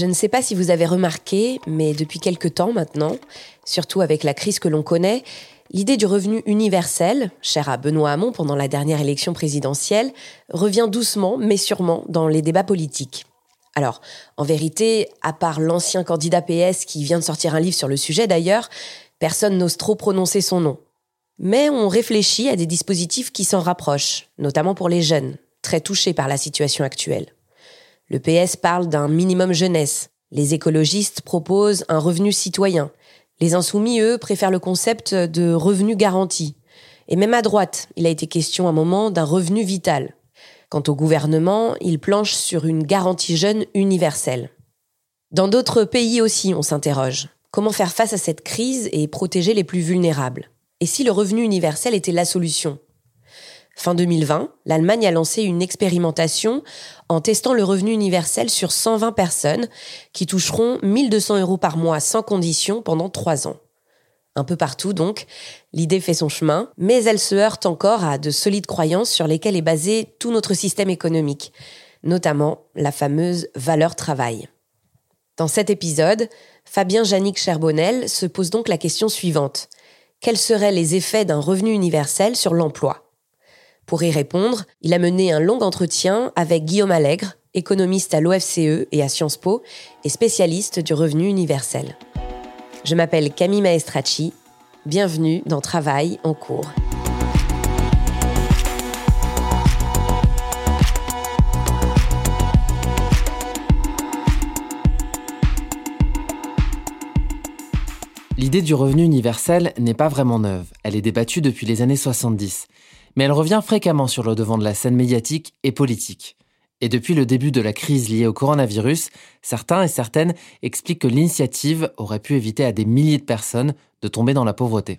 Je ne sais pas si vous avez remarqué, mais depuis quelque temps maintenant, surtout avec la crise que l'on connaît, l'idée du revenu universel, chère à Benoît Hamon pendant la dernière élection présidentielle, revient doucement mais sûrement dans les débats politiques. Alors, en vérité, à part l'ancien candidat PS qui vient de sortir un livre sur le sujet d'ailleurs, personne n'ose trop prononcer son nom. Mais on réfléchit à des dispositifs qui s'en rapprochent, notamment pour les jeunes, très touchés par la situation actuelle. Le PS parle d'un minimum jeunesse. Les écologistes proposent un revenu citoyen. Les insoumis, eux, préfèrent le concept de revenu garanti. Et même à droite, il a été question à un moment d'un revenu vital. Quant au gouvernement, il planche sur une garantie jeune universelle. Dans d'autres pays aussi, on s'interroge. Comment faire face à cette crise et protéger les plus vulnérables? Et si le revenu universel était la solution? Fin 2020, l'Allemagne a lancé une expérimentation en testant le revenu universel sur 120 personnes qui toucheront 1200 euros par mois sans condition pendant trois ans. Un peu partout donc, l'idée fait son chemin, mais elle se heurte encore à de solides croyances sur lesquelles est basé tout notre système économique, notamment la fameuse valeur travail. Dans cet épisode, Fabien Jannick Cherbonnel se pose donc la question suivante. Quels seraient les effets d'un revenu universel sur l'emploi? Pour y répondre, il a mené un long entretien avec Guillaume Allègre, économiste à l'OFCE et à Sciences Po et spécialiste du revenu universel. Je m'appelle Camille Maestracci. Bienvenue dans Travail en cours. L'idée du revenu universel n'est pas vraiment neuve. Elle est débattue depuis les années 70 mais elle revient fréquemment sur le devant de la scène médiatique et politique. Et depuis le début de la crise liée au coronavirus, certains et certaines expliquent que l'initiative aurait pu éviter à des milliers de personnes de tomber dans la pauvreté.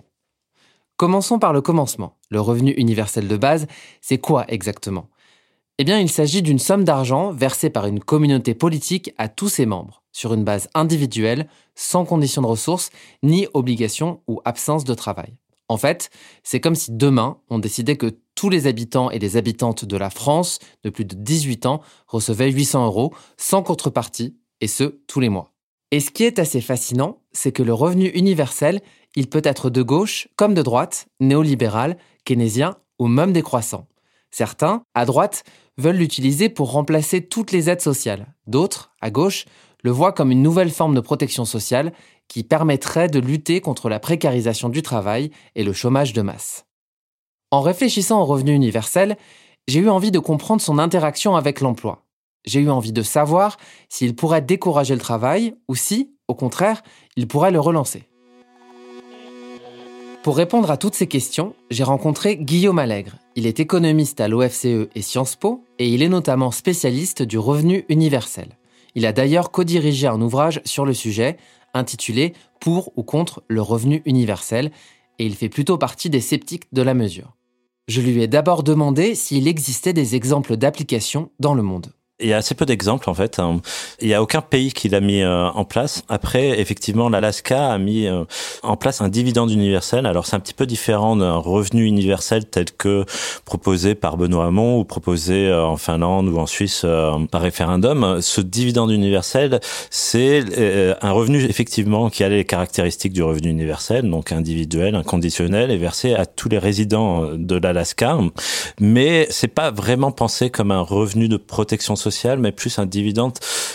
Commençons par le commencement. Le revenu universel de base, c'est quoi exactement? Eh bien, il s'agit d'une somme d'argent versée par une communauté politique à tous ses membres, sur une base individuelle, sans condition de ressources, ni obligation ou absence de travail. En fait, c'est comme si demain, on décidait que tous les habitants et les habitantes de la France de plus de 18 ans recevaient 800 euros sans contrepartie, et ce, tous les mois. Et ce qui est assez fascinant, c'est que le revenu universel, il peut être de gauche comme de droite, néolibéral, keynésien ou même décroissant. Certains, à droite, veulent l'utiliser pour remplacer toutes les aides sociales. D'autres, à gauche, le voient comme une nouvelle forme de protection sociale qui permettrait de lutter contre la précarisation du travail et le chômage de masse. En réfléchissant au revenu universel, j'ai eu envie de comprendre son interaction avec l'emploi. J'ai eu envie de savoir s'il pourrait décourager le travail ou si, Au contraire, il pourrait le relancer. Pour répondre à toutes ces questions, j'ai rencontré Guillaume Allègre. Il est économiste à l'OFCE et Sciences Po et il est notamment spécialiste du revenu universel. Il a d'ailleurs co-dirigé un ouvrage sur le sujet intitulé Pour ou contre le revenu universel et il fait plutôt partie des sceptiques de la mesure. Je lui ai d'abord demandé s'il existait des exemples d'applications dans le monde. Il y a assez peu d'exemples en fait. Il n'y a aucun pays qui l'a mis euh, en place. Après, effectivement, l'Alaska a mis euh, en place un dividende universel. Alors c'est un petit peu différent d'un revenu universel tel que proposé par Benoît Hamon ou proposé euh, en Finlande ou en Suisse par référendum. Ce dividende universel, c'est un revenu effectivement qui a les caractéristiques du revenu universel, donc individuel, inconditionnel, et versé à tous les résidents de l'Alaska. Mais c'est pas vraiment pensé comme un revenu de protection sociale mais plus un dividende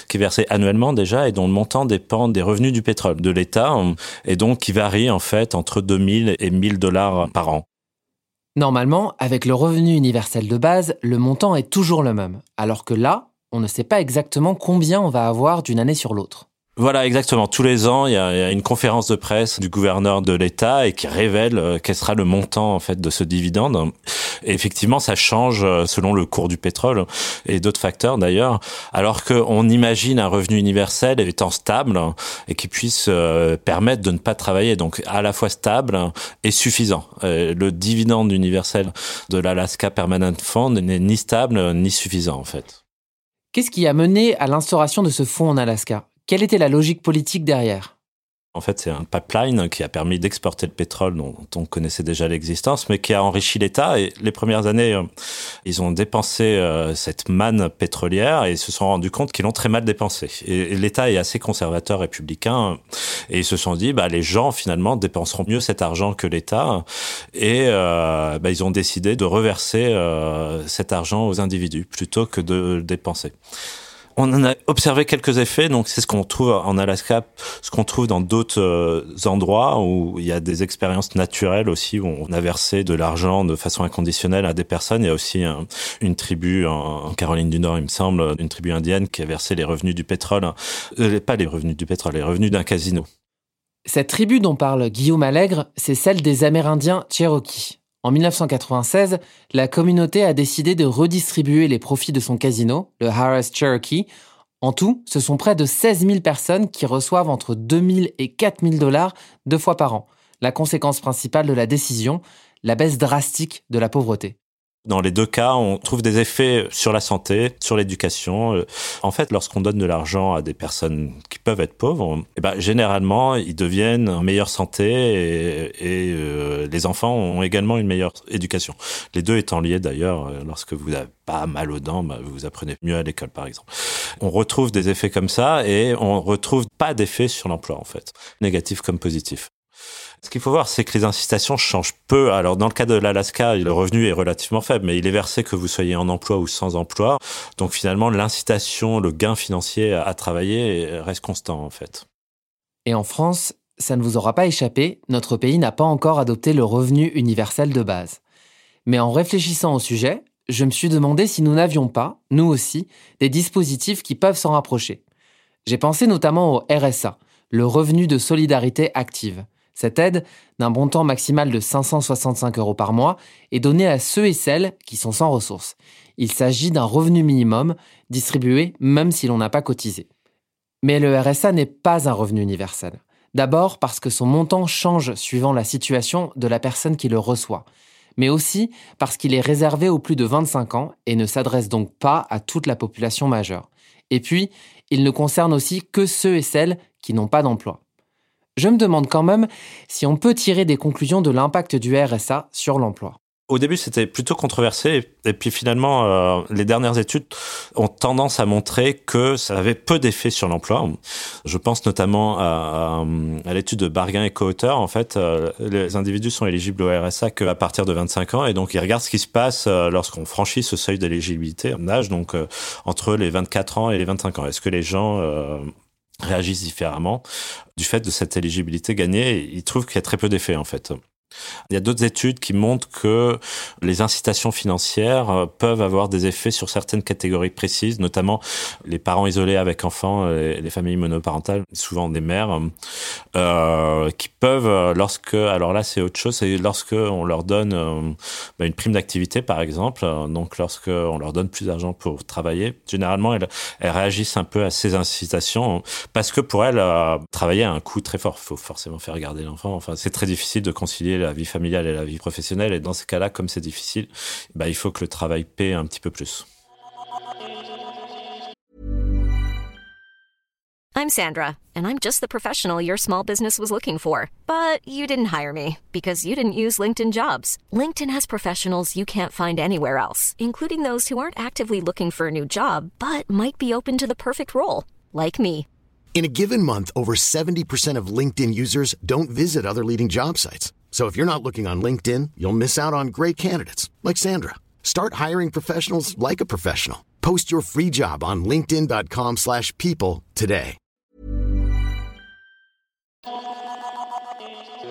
qui est versé annuellement déjà et dont le montant dépend des revenus du pétrole de l'État et donc qui varie en fait entre 2000 et 1000 dollars par an. Normalement, avec le revenu universel de base, le montant est toujours le même, alors que là, on ne sait pas exactement combien on va avoir d'une année sur l'autre. Voilà, exactement. Tous les ans, il y, a, une conférence de presse du gouverneur de l'État et qui révèle euh, quel sera le montant en fait de ce dividende. Effectivement, ça change euh, selon le cours du pétrole et d'autres facteurs d'ailleurs. Alors qu'on imagine un revenu universel étant stable et qui puisse euh, permettre de ne pas travailler, donc à la fois stable et suffisant. Le dividende universel de l'Alaska Permanent Fund n'est ni stable ni suffisant en fait. Qu'est-ce qui a mené à l'instauration de ce fonds en Alaska? Quelle était la logique politique derrière? En fait, c'est un pipeline qui a permis d'exporter le pétrole dont on connaissait déjà l'existence, mais qui a enrichi l'État. Et les premières années, euh, ils ont dépensé euh, cette manne pétrolière et se sont rendus compte qu'ils l'ont très mal dépensé. Et l'État est assez conservateur républicain et ils se sont dit, bah, les gens finalement dépenseront mieux cet argent que l'État. Et euh, bah, ils ont décidé de reverser cet argent aux individus plutôt que de le dépenser. On en a observé quelques effets, donc c'est ce qu'on trouve en Alaska, ce qu'on trouve dans d'autres euh, endroits où il y a des expériences naturelles aussi, où on a versé de l'argent de façon inconditionnelle à des personnes. Il y a aussi une tribu en, Caroline du Nord, il me semble, une tribu indienne qui a versé les revenus du pétrole, euh, pas les revenus du pétrole, les revenus d'un casino. Cette tribu dont parle Guillaume Allègre, c'est celle des Amérindiens Cherokee. En 1996, la communauté a décidé de redistribuer les profits de son casino, le Harris Cherokee. En tout, ce sont près de 16 000 personnes qui reçoivent entre 2 000 et 4 000 dollars deux fois par an. La conséquence principale de la décision, la baisse drastique de la pauvreté. Dans les deux cas, on trouve des effets sur la santé, sur l'éducation. Euh, en fait, lorsqu'on donne de l'argent à des personnes qui peuvent être pauvres, eh ben, généralement, ils deviennent en meilleure santé et, euh, les enfants ont également une meilleure éducation. Les deux étant liés d'ailleurs, euh, lorsque vous n'avez pas mal aux dents, bah, vous apprenez mieux à l'école par exemple. On retrouve des effets comme ça et on retrouve pas d'effet sur l'emploi en fait, négatif comme positif. Ce qu'il faut voir, c'est que les incitations changent peu. Alors, dans le cas de l'Alaska, le revenu est relativement faible, mais il est versé que vous soyez en emploi ou sans emploi. Donc, finalement, l'incitation, le gain financier à travailler reste constant, en fait. Et en France, ça ne vous aura pas échappé, notre pays n'a pas encore adopté le revenu universel de base. Mais en réfléchissant au sujet, je me suis demandé si nous n'avions pas, nous aussi, des dispositifs qui peuvent s'en rapprocher. J'ai pensé notamment au RSA, le revenu de solidarité active. Cette aide, d'un montant maximal de 565 euros par mois, est donnée à ceux et celles qui sont sans ressources. Il s'agit d'un revenu minimum distribué même si l'on n'a pas cotisé. Mais le RSA n'est pas un revenu universel. D'abord parce que son montant change suivant la situation de la personne qui le reçoit, mais aussi parce qu'il est réservé aux plus de 25 ans et ne s'adresse donc pas à toute la population majeure. Et puis, il ne concerne aussi que ceux et celles qui n'ont pas d'emploi. Je me demande quand même si on peut tirer des conclusions de l'impact du RSA sur l'emploi. Au début, c'était plutôt controversé, et puis finalement, euh, les dernières études ont tendance à montrer que ça avait peu d'effet sur l'emploi. Je pense notamment à, l'étude de Bargain et co-auteur. En fait, euh, les individus sont éligibles au RSA qu'à partir de 25 ans, et donc ils regardent ce qui se passe euh, lorsqu'on franchit ce seuil d'éligibilité en âge, donc entre les 24 ans et les 25 ans. Est-ce que les gens réagissent différemment du fait de cette éligibilité gagnée. Ils trouvent qu'il y a très peu d'effets en fait. Il y a d'autres études qui montrent que les incitations financières euh, peuvent avoir des effets sur certaines catégories précises, notamment les parents isolés avec enfants, les familles monoparentales, souvent des mères, euh, qui peuvent, lorsque, alors là c'est autre chose, c'est lorsque on leur donne euh, bah, une prime d'activité par exemple, donc lorsque on leur donne plus d'argent pour travailler, généralement elles, réagissent un peu à ces incitations parce que pour elles, euh, travailler a un coût très fort. Il faut forcément faire garder l'enfant. Enfin, c'est très difficile de concilier la vie familiale et la vie professionnelle. Et dans ces cas-là, comme c'est difficile, bah, il faut que le travail paie un petit peu plus. I'm Sandra, and I'm just the professional your small business was looking for. But you didn't hire me because you didn't use LinkedIn jobs. LinkedIn has professionals you can't find anywhere else, including those who aren't actively looking for a new job, but might be open to the perfect role, like me. In a given month, over 70% of LinkedIn users don't visit other leading job sites. So if you're not looking on LinkedIn, you'll miss out on great candidates like Sandra. Start hiring professionals like a professional. Post your free job on linkedin.com/people today.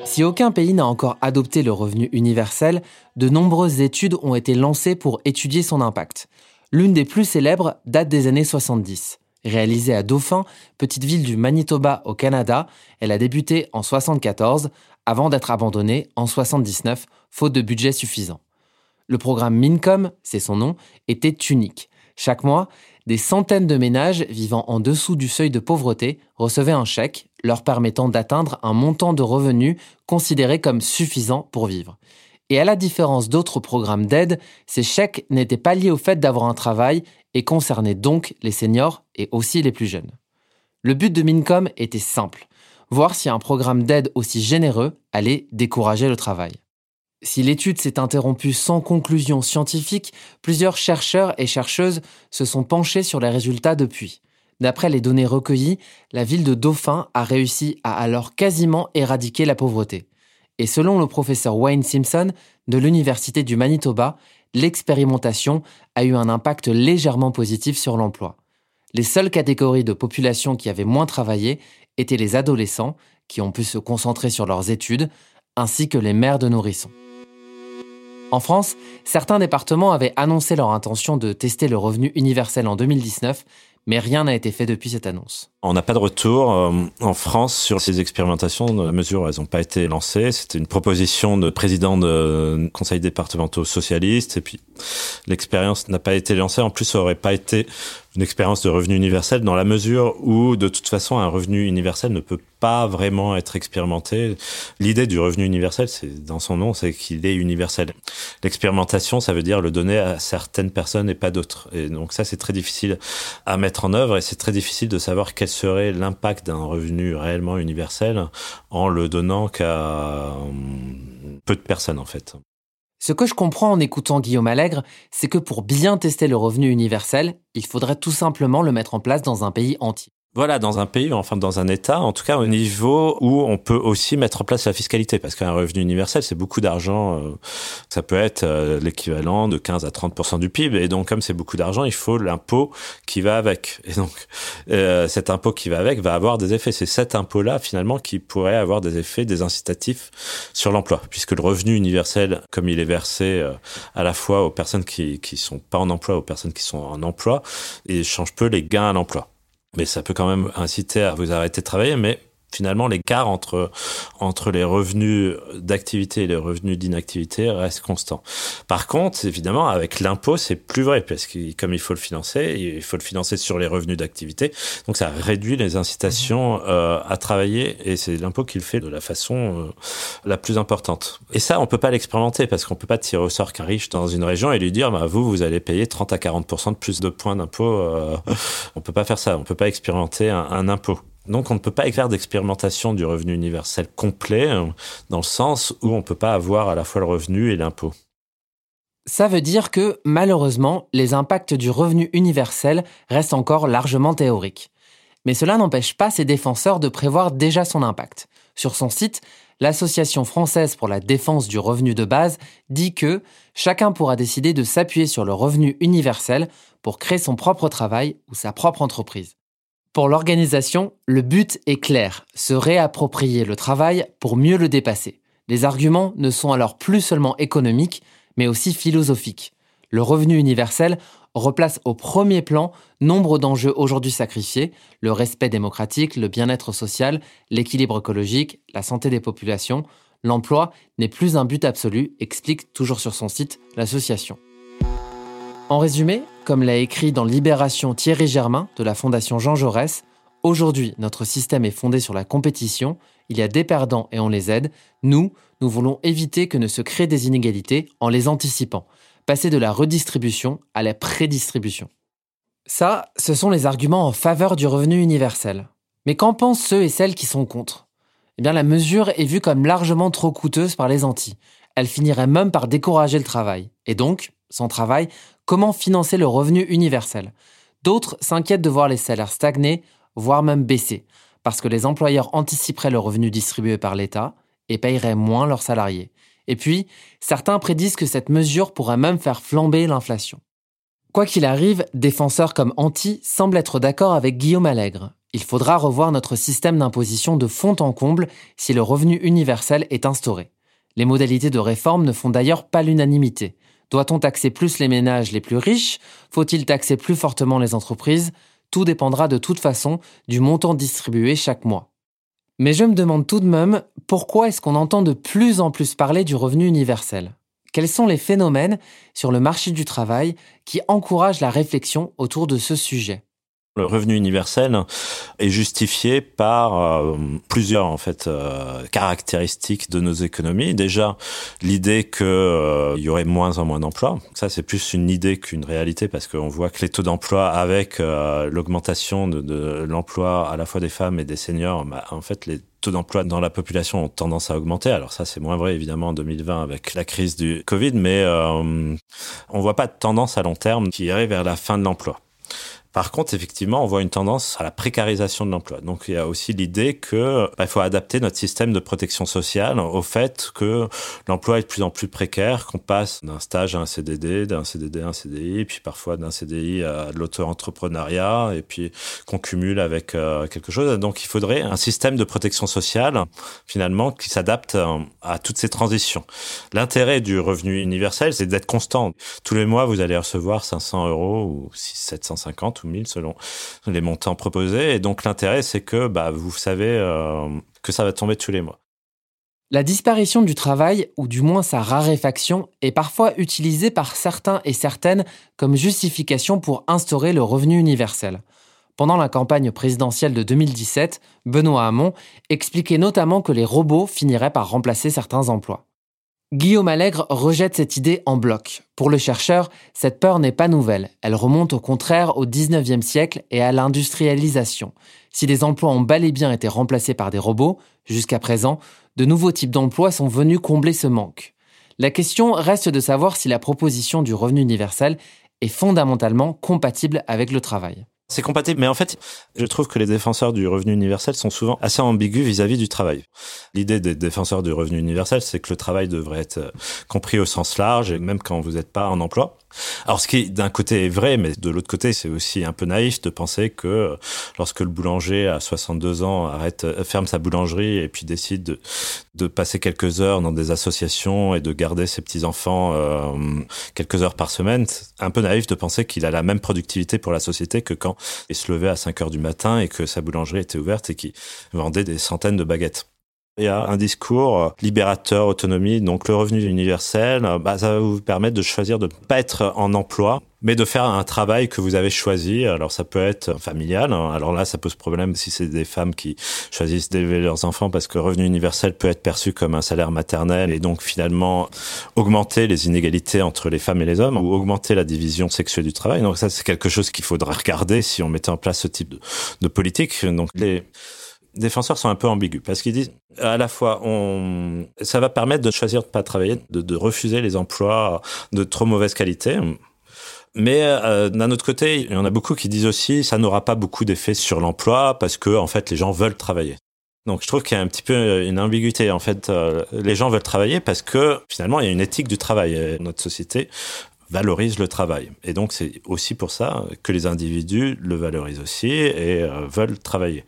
Si aucun pays n'a encore adopté le revenu universel, de nombreuses études ont été lancées pour étudier son impact. L'une des plus célèbres date des années 70. Réalisée à Dauphin, petite ville du Manitoba au Canada, elle a débuté en 74 avant d'être abandonnée en 79 faute de budget suffisant. Le programme Mincom, c'est son nom, était unique. Chaque mois, des centaines de ménages vivant en dessous du seuil de pauvreté recevaient un chèque leur permettant d'atteindre un montant de revenus considéré comme suffisant pour vivre. Et à la différence d'autres programmes d'aide, ces chèques n'étaient pas liés au fait d'avoir un travail et concernaient donc les seniors et aussi les plus jeunes. Le but de Mincom était simple, voir si un programme d'aide aussi généreux allait décourager le travail. Si l'étude s'est interrompue sans conclusion scientifique, plusieurs chercheurs et chercheuses se sont penchés sur les résultats depuis. D'après les données recueillies, la ville de Dauphin a réussi à alors quasiment éradiquer la pauvreté. Et selon le professeur Wayne Simpson de l'Université du Manitoba, l'expérimentation a eu un impact légèrement positif sur l'emploi. Les seules catégories de population qui avaient moins travaillé étaient les adolescents, qui ont pu se concentrer sur leurs études, ainsi que les mères de nourrissons. En France, certains départements avaient annoncé leur intention de tester le revenu universel en 2019, mais rien n'a été fait depuis cette annonce. On n'a pas de retour euh, en France sur ces expérimentations, dans la mesure où elles n'ont pas été lancées. C'était une proposition de président de conseils départementaux socialistes, et puis l'expérience n'a pas été lancée. En plus, ça aurait pas été une expérience de revenu universel dans la mesure où, de toute façon, un revenu universel ne peut pas vraiment être expérimenté. L'idée du revenu universel, c'est dans son nom, c'est qu'il est universel. L'expérimentation, ça veut dire le donner à certaines personnes et pas d'autres. Et donc ça, c'est très difficile à mettre en œuvre et c'est très difficile de savoir quel serait l'impact d'un revenu réellement universel en le donnant qu'à hum, peu de personnes, en fait. Ce que je comprends en écoutant Guillaume Allègre, c'est que pour bien tester le revenu universel, il faudrait tout simplement le mettre en place dans un pays entier. Voilà, dans un pays, enfin dans un État, en tout cas au niveau où on peut aussi mettre en place la fiscalité, parce qu'un revenu universel, c'est beaucoup d'argent. Euh, ça peut être euh, l'équivalent de 15 à 30% du PIB, et donc comme c'est beaucoup d'argent, il faut l'impôt qui va avec. Et donc euh, cet impôt qui va avec va avoir des effets. C'est cet impôt-là finalement qui pourrait avoir des effets, des incitatifs sur l'emploi, puisque le revenu universel, comme il est versé à la fois aux personnes qui qui sont pas en emploi, aux personnes qui sont en emploi, il change peu les gains à l'emploi mais ça peut quand même inciter à vous arrêter de travailler, mais finalement l'écart entre entre les revenus d'activité et les revenus d'inactivité reste constant. Par contre, évidemment, avec l'impôt, c'est plus vrai parce que comme il faut le financer, il faut le financer sur les revenus d'activité, donc ça réduit les incitations euh, à travailler et c'est l'impôt qui le fait de la façon euh, la plus importante. Et ça, on peut pas l'expérimenter parce qu'on peut pas tirer au sort qu'un riche dans une région et lui dire bah vous vous allez payer 30 à 40 de plus de points d'impôt. Euh, on peut pas faire ça, on peut pas expérimenter un, un impôt. Donc on ne peut pas faire d'expérimentation du revenu universel complet euh, dans le sens où on ne peut pas avoir à la fois le revenu et l'impôt. Ça veut dire que, malheureusement, les impacts du revenu universel restent encore largement théoriques. Mais cela n'empêche pas ses défenseurs de prévoir déjà son impact. Sur son site, l'Association française pour la défense du revenu de base dit que chacun pourra décider de s'appuyer sur le revenu universel pour créer son propre travail ou sa propre entreprise. Pour l'organisation, le but est clair, se réapproprier le travail pour mieux le dépasser. Les arguments ne sont alors plus seulement économiques, mais aussi philosophiques. Le revenu universel replace au premier plan nombre d'enjeux aujourd'hui sacrifiés, le respect démocratique, le bien-être social, l'équilibre écologique, la santé des populations. L'emploi n'est plus un but absolu, explique toujours sur son site l'association. En résumé, comme l'a écrit dans Libération Thierry Germain de la Fondation Jean Jaurès, aujourd'hui notre système est fondé sur la compétition, il y a des perdants et on les aide. Nous, nous voulons éviter que ne se créent des inégalités en les anticipant passer de la redistribution à la prédistribution. Ça, ce sont les arguments en faveur du revenu universel. Mais qu'en pensent ceux et celles qui sont contre? Eh bien, la mesure est vue comme largement trop coûteuse par les Antilles. Elle finirait même par décourager le travail. Et donc, sans travail, comment financer le revenu universel D'autres s'inquiètent de voir les salaires stagner, voire même baisser, parce que les employeurs anticiperaient le revenu distribué par l'État et paieraient moins leurs salariés. Et puis, certains prédisent que cette mesure pourrait même faire flamber l'inflation. Quoi qu'il arrive, défenseurs comme Anti semblent être d'accord avec Guillaume Allègre. Il faudra revoir notre système d'imposition de fond en comble si le revenu universel est instauré. Les modalités de réforme ne font d'ailleurs pas l'unanimité. Doit-on taxer plus les ménages les plus riches? Faut-il taxer plus fortement les entreprises? Tout dépendra de toute façon du montant distribué chaque mois. Mais je me demande tout de même pourquoi est-ce qu'on entend de plus en plus parler du revenu universel? Quels sont les phénomènes sur le marché du travail qui encouragent la réflexion autour de ce sujet? Le revenu universel est justifié par euh, plusieurs en fait euh, caractéristiques de nos économies. Déjà, l'idée qu'il euh, y aurait moins en moins d'emplois. Ça, c'est plus une idée qu'une réalité parce qu'on voit que les taux d'emploi avec l'augmentation de, de l'emploi à la fois des femmes et des seniors, bah, en fait, les taux d'emploi dans la population ont tendance à augmenter. Alors ça, c'est moins vrai évidemment en 2020 avec la crise du Covid, mais euh, on voit pas de tendance à long terme qui irait vers la fin de l'emploi. Par contre, effectivement, on voit une tendance à la précarisation de l'emploi. Donc, il y a aussi l'idée que bah, il faut adapter notre système de protection sociale au fait que l'emploi est de plus en plus précaire, qu'on passe d'un stage à un CDD, d'un CDD à un CDI, puis parfois d'un CDI à de l'auto-entrepreneuriat, et puis qu'on cumule avec euh, quelque chose. Donc, il faudrait un système de protection sociale, finalement, qui s'adapte euh, à toutes ces transitions. L'intérêt du revenu universel, c'est d'être constant. Tous les mois, vous allez recevoir 500 euros ou 750 selon les montants proposés. Et donc l'intérêt, c'est que bah, vous savez euh, que ça va tomber tous les mois. La disparition du travail, ou du moins sa raréfaction, est parfois utilisée par certains et certaines comme justification pour instaurer le revenu universel. Pendant la campagne présidentielle de 2017, Benoît Hamon expliquait notamment que les robots finiraient par remplacer certains emplois. Guillaume Allègre rejette cette idée en bloc. Pour le chercheur, cette peur n'est pas nouvelle. Elle remonte au contraire au 19e siècle et à l'industrialisation. Si les emplois ont bel et bien été remplacés par des robots, jusqu'à présent, de nouveaux types d'emplois sont venus combler ce manque. La question reste de savoir si la proposition du revenu universel est fondamentalement compatible avec le travail. C'est compatible, mais en fait, je trouve que les défenseurs du revenu universel sont souvent assez ambigus vis-à-vis du travail. L'idée des défenseurs du revenu universel, c'est que le travail devrait être euh, compris au sens large, et même quand vous n'êtes pas en emploi. Alors, ce qui d'un côté est vrai, mais de l'autre côté, c'est aussi un peu naïf de penser que euh, lorsque le boulanger à 62 ans arrête, euh, ferme sa boulangerie et puis décide de, de passer quelques heures dans des associations et de garder ses petits enfants euh, quelques heures par semaine, c'est un peu naïf de penser qu'il a la même productivité pour la société que quand il se levait à 5 heures du matin et que sa boulangerie était ouverte et qu'il vendait des centaines de baguettes. Il y a un discours euh, libérateur, autonomie, donc le revenu universel, euh, bah, ça va vous permettre de choisir de ne pas être en emploi, mais de faire un travail que vous avez choisi. Alors ça peut être familial, hein. alors là ça pose problème si c'est des femmes qui choisissent d'élever leurs enfants parce que le revenu universel peut être perçu comme un salaire maternel et donc finalement augmenter les inégalités entre les femmes et les hommes ou augmenter la division sexuelle du travail. Donc ça c'est quelque chose qu'il faudra regarder si on mettait en place ce type de, de politique. Donc les défenseurs sont un peu ambigus parce qu'ils disent à la fois on ça va permettre de choisir de pas travailler, de, refuser les emplois de trop mauvaise qualité. Mais euh, d'un autre côté, il y en a beaucoup qui disent aussi ça n'aura pas beaucoup d'effet sur l'emploi parce que en fait les gens veulent travailler. Donc je trouve qu'il y a un petit peu une ambiguïté. En fait, euh, les gens veulent travailler parce que finalement il y a une éthique du travail. Notre société valorise le travail. Et donc c'est aussi pour ça que les individus le valorisent aussi et euh, veulent travailler.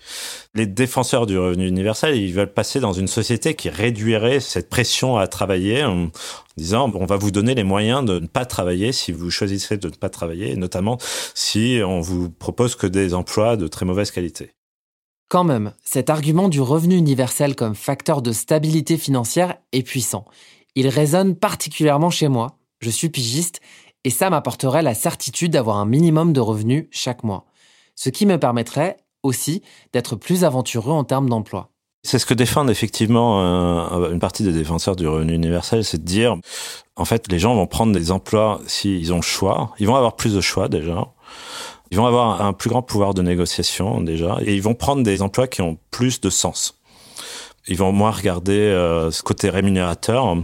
Les défenseurs du revenu universel, ils veulent passer dans une société qui réduirait cette pression à travailler en disant on va vous donner les moyens de ne pas travailler si vous choisissez de ne pas travailler, notamment si on vous propose que des emplois de très mauvaise qualité. Quand même, cet argument du revenu universel comme facteur de stabilité financière est puissant. Il résonne particulièrement chez moi. Je suis pigiste et ça m'apporterait la certitude d'avoir un minimum de revenus chaque mois. Ce qui me permettrait aussi d'être plus aventureux en termes d'emploi. C'est ce que défendent effectivement euh, une partie des défenseurs du revenu universel, c'est de dire, en fait, les gens vont prendre des emplois s'ils ont le choix. Ils vont avoir plus de choix déjà. Ils vont avoir un plus grand pouvoir de négociation déjà, et ils vont prendre des emplois qui ont plus de sens. Ils vont moins regarder euh, ce côté rémunérateur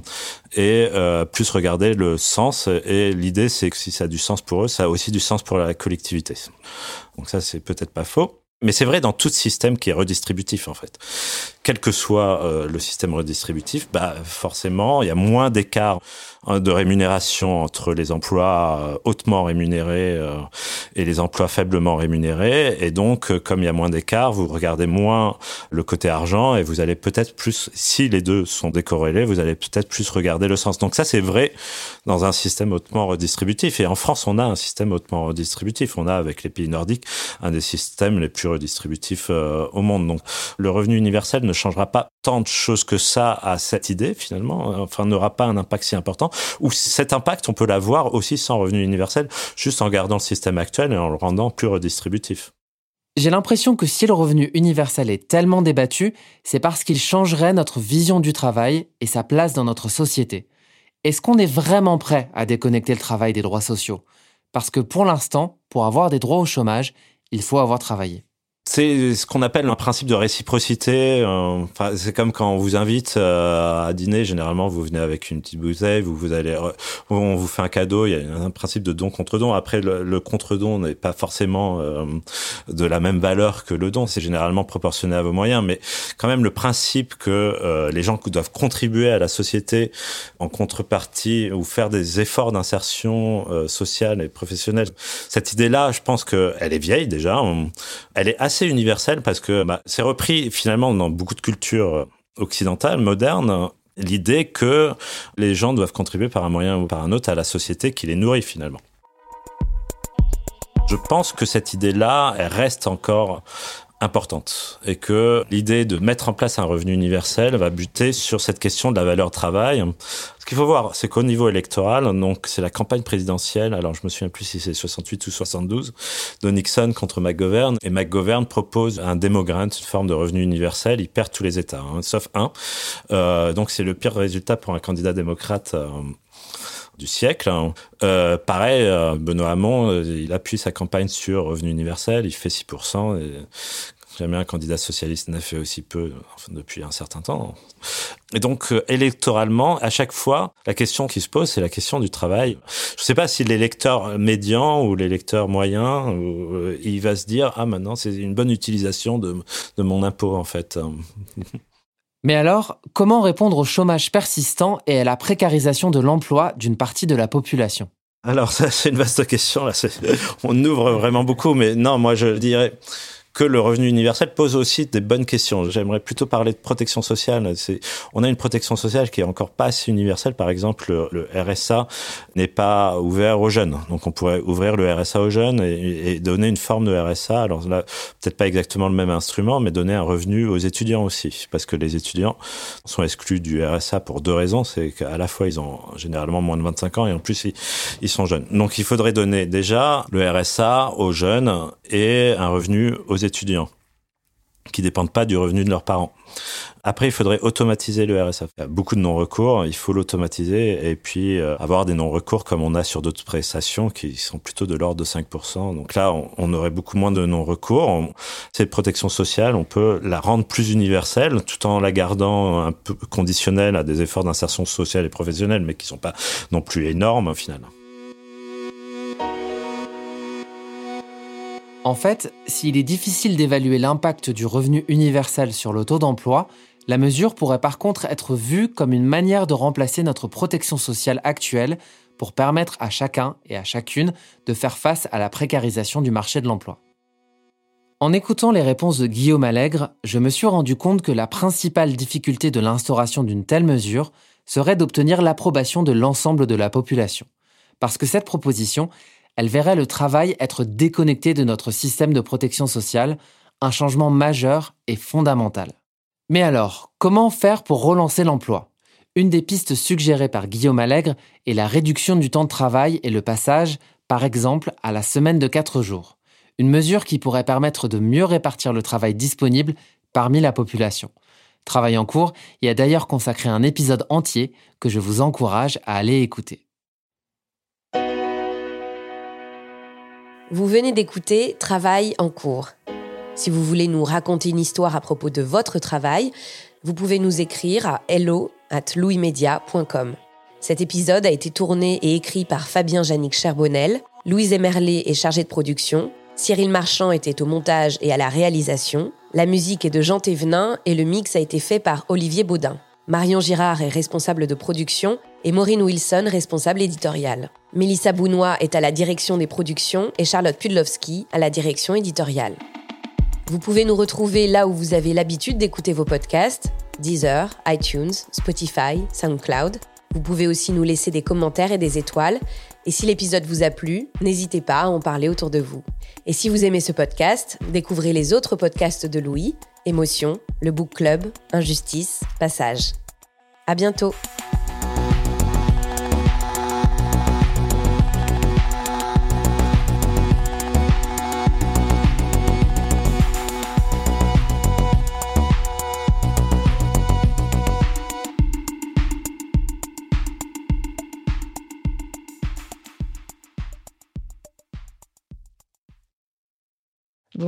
et euh, plus regarder le sens. Et l'idée, c'est que si ça a du sens pour eux, ça a aussi du sens pour la collectivité. Donc ça, c'est peut-être pas faux. Mais c'est vrai dans tout système qui est redistributif en fait. Quel que soit euh, le système redistributif, bah forcément il y a moins d'écart de rémunération entre les emplois euh, hautement rémunérés euh, et les emplois faiblement rémunérés. Et donc comme il y a moins d'écart, vous regardez moins le côté argent et vous allez peut-être plus, si les deux sont décorrélés, vous allez peut-être plus regarder le sens. Donc ça c'est vrai dans un système hautement redistributif. Et en France on a un système hautement redistributif. On a avec les pays nordiques un des systèmes les plus redistributif euh, au monde. Donc le revenu universel ne changera pas tant de choses que ça à cette idée finalement, enfin n'aura pas un impact si important, ou cet impact on peut l'avoir aussi sans revenu universel, juste en gardant le système actuel et en le rendant plus redistributif. J'ai l'impression que si le revenu universel est tellement débattu, c'est parce qu'il changerait notre vision du travail et sa place dans notre société. Est-ce qu'on est vraiment prêt à déconnecter le travail des droits sociaux? Parce que pour l'instant, pour avoir des droits au chômage, il faut avoir travaillé. C'est ce qu'on appelle un principe de réciprocité. Euh, enfin, c'est comme quand on vous invite euh, à dîner. Généralement, vous venez avec une petite bouteille, vous vous allez, on vous fait un cadeau. Il y a un principe de don contre don. Après, le, contre don n'est pas forcément euh, de la même valeur que le don. C'est généralement proportionné à vos moyens, mais quand même le principe que les gens doivent contribuer à la société en contrepartie ou faire des efforts d'insertion sociale et professionnelle. Cette idée-là, je pense que elle est vieille déjà. Elle est assez assez universel parce que bah, c'est repris finalement dans beaucoup de cultures occidentales, modernes, l'idée que les gens doivent contribuer par un moyen ou par un autre à la société qui les nourrit finalement. Je pense que cette idée-là, elle reste encore importante et que l'idée de mettre en place un revenu universel va buter sur cette question de la valeur travail. Ce qu'il faut voir, c'est qu'au niveau électoral, donc c'est la campagne présidentielle, alors je me souviens plus si c'est 68 ou 72, de Nixon contre McGovern, et McGovern propose un démogrant, une forme de revenu universel, il perd tous les États, hein, sauf un. Euh, donc c'est le pire résultat pour un candidat démocrate. Euh, du siècle. Euh, pareil, Benoît Hamon, il appuie sa campagne sur revenu universel, il fait 6%. Et jamais un candidat socialiste n'a fait aussi peu depuis un certain temps. Et donc, électoralement, à chaque fois, la question qui se pose, c'est la question du travail. Je ne sais pas si l'électeur médian ou l'électeur moyen, il va se dire, ah, maintenant, c'est une bonne utilisation de, de mon impôt, en fait. Mais alors, comment répondre au chômage persistant et à la précarisation de l'emploi d'une partie de la population? Alors, ça, c'est une vaste question. Là, on ouvre vraiment beaucoup, mais non, moi, je dirais que le revenu universel pose aussi des bonnes questions. J'aimerais plutôt parler de protection sociale. On a une protection sociale qui est encore pas assez universelle. Par exemple, le, RSA n'est pas ouvert aux jeunes. Donc, on pourrait ouvrir le RSA aux jeunes et, et donner une forme de RSA. Alors là, peut-être pas exactement le même instrument, mais donner un revenu aux étudiants aussi. Parce que les étudiants sont exclus du RSA pour deux raisons. C'est qu'à la fois, ils ont généralement moins de 25 ans et en plus, ils, ils sont jeunes. Donc, il faudrait donner déjà le RSA aux jeunes et un revenu aux étudiants qui dépendent pas du revenu de leurs parents. Après, il faudrait automatiser le RSA. Beaucoup de non-recours, il faut l'automatiser et puis euh, avoir des non-recours comme on a sur d'autres prestations qui sont plutôt de l'ordre de 5%. Donc là, on, aurait beaucoup moins de non-recours. Cette protection sociale, on peut la rendre plus universelle tout en la gardant un peu conditionnelle à des efforts d'insertion sociale et professionnelle, mais qui sont pas non plus énormes au final. En fait, s'il est difficile d'évaluer l'impact du revenu universel sur le taux d'emploi, la mesure pourrait par contre être vue comme une manière de remplacer notre protection sociale actuelle pour permettre à chacun et à chacune de faire face à la précarisation du marché de l'emploi. En écoutant les réponses de Guillaume Allègre, je me suis rendu compte que la principale difficulté de l'instauration d'une telle mesure serait d'obtenir l'approbation de l'ensemble de la population. Parce que cette proposition, elle verrait le travail être déconnecté de notre système de protection sociale, un changement majeur et fondamental. Mais alors, comment faire pour relancer l'emploi? Une des pistes suggérées par Guillaume Allègre est la réduction du temps de travail et le passage, par exemple, à la semaine de 4 jours. Une mesure qui pourrait permettre de mieux répartir le travail disponible parmi la population. Travail en cours y a d'ailleurs consacré un épisode entier que je vous encourage à aller écouter. Vous venez d'écouter Travail en cours. Si vous voulez nous raconter une histoire à propos de votre travail, vous pouvez nous écrire à hello at louismedia.com. Cet épisode a été tourné et écrit par Fabien Jannick Cherbonnel. Louise Emerlet est chargée de production. Cyril Marchand était au montage et à la réalisation. La musique est de Jean Thévenin et le mix a été fait par Olivier Baudin. Marion Girard est responsable de production et Maureen Wilson responsable éditoriale. Mélissa Bounois est à la direction des productions et Charlotte Pudlowski à la direction éditoriale. Vous pouvez nous retrouver là où vous avez l'habitude d'écouter vos podcasts, Deezer, iTunes, Spotify, SoundCloud. Vous pouvez aussi nous laisser des commentaires et des étoiles. Et si l'épisode vous a plu, n'hésitez pas à en parler autour de vous. Et si vous aimez ce podcast, découvrez les autres podcasts de Louis, Émotion, le Book Club, Injustice, Passage. À bientôt!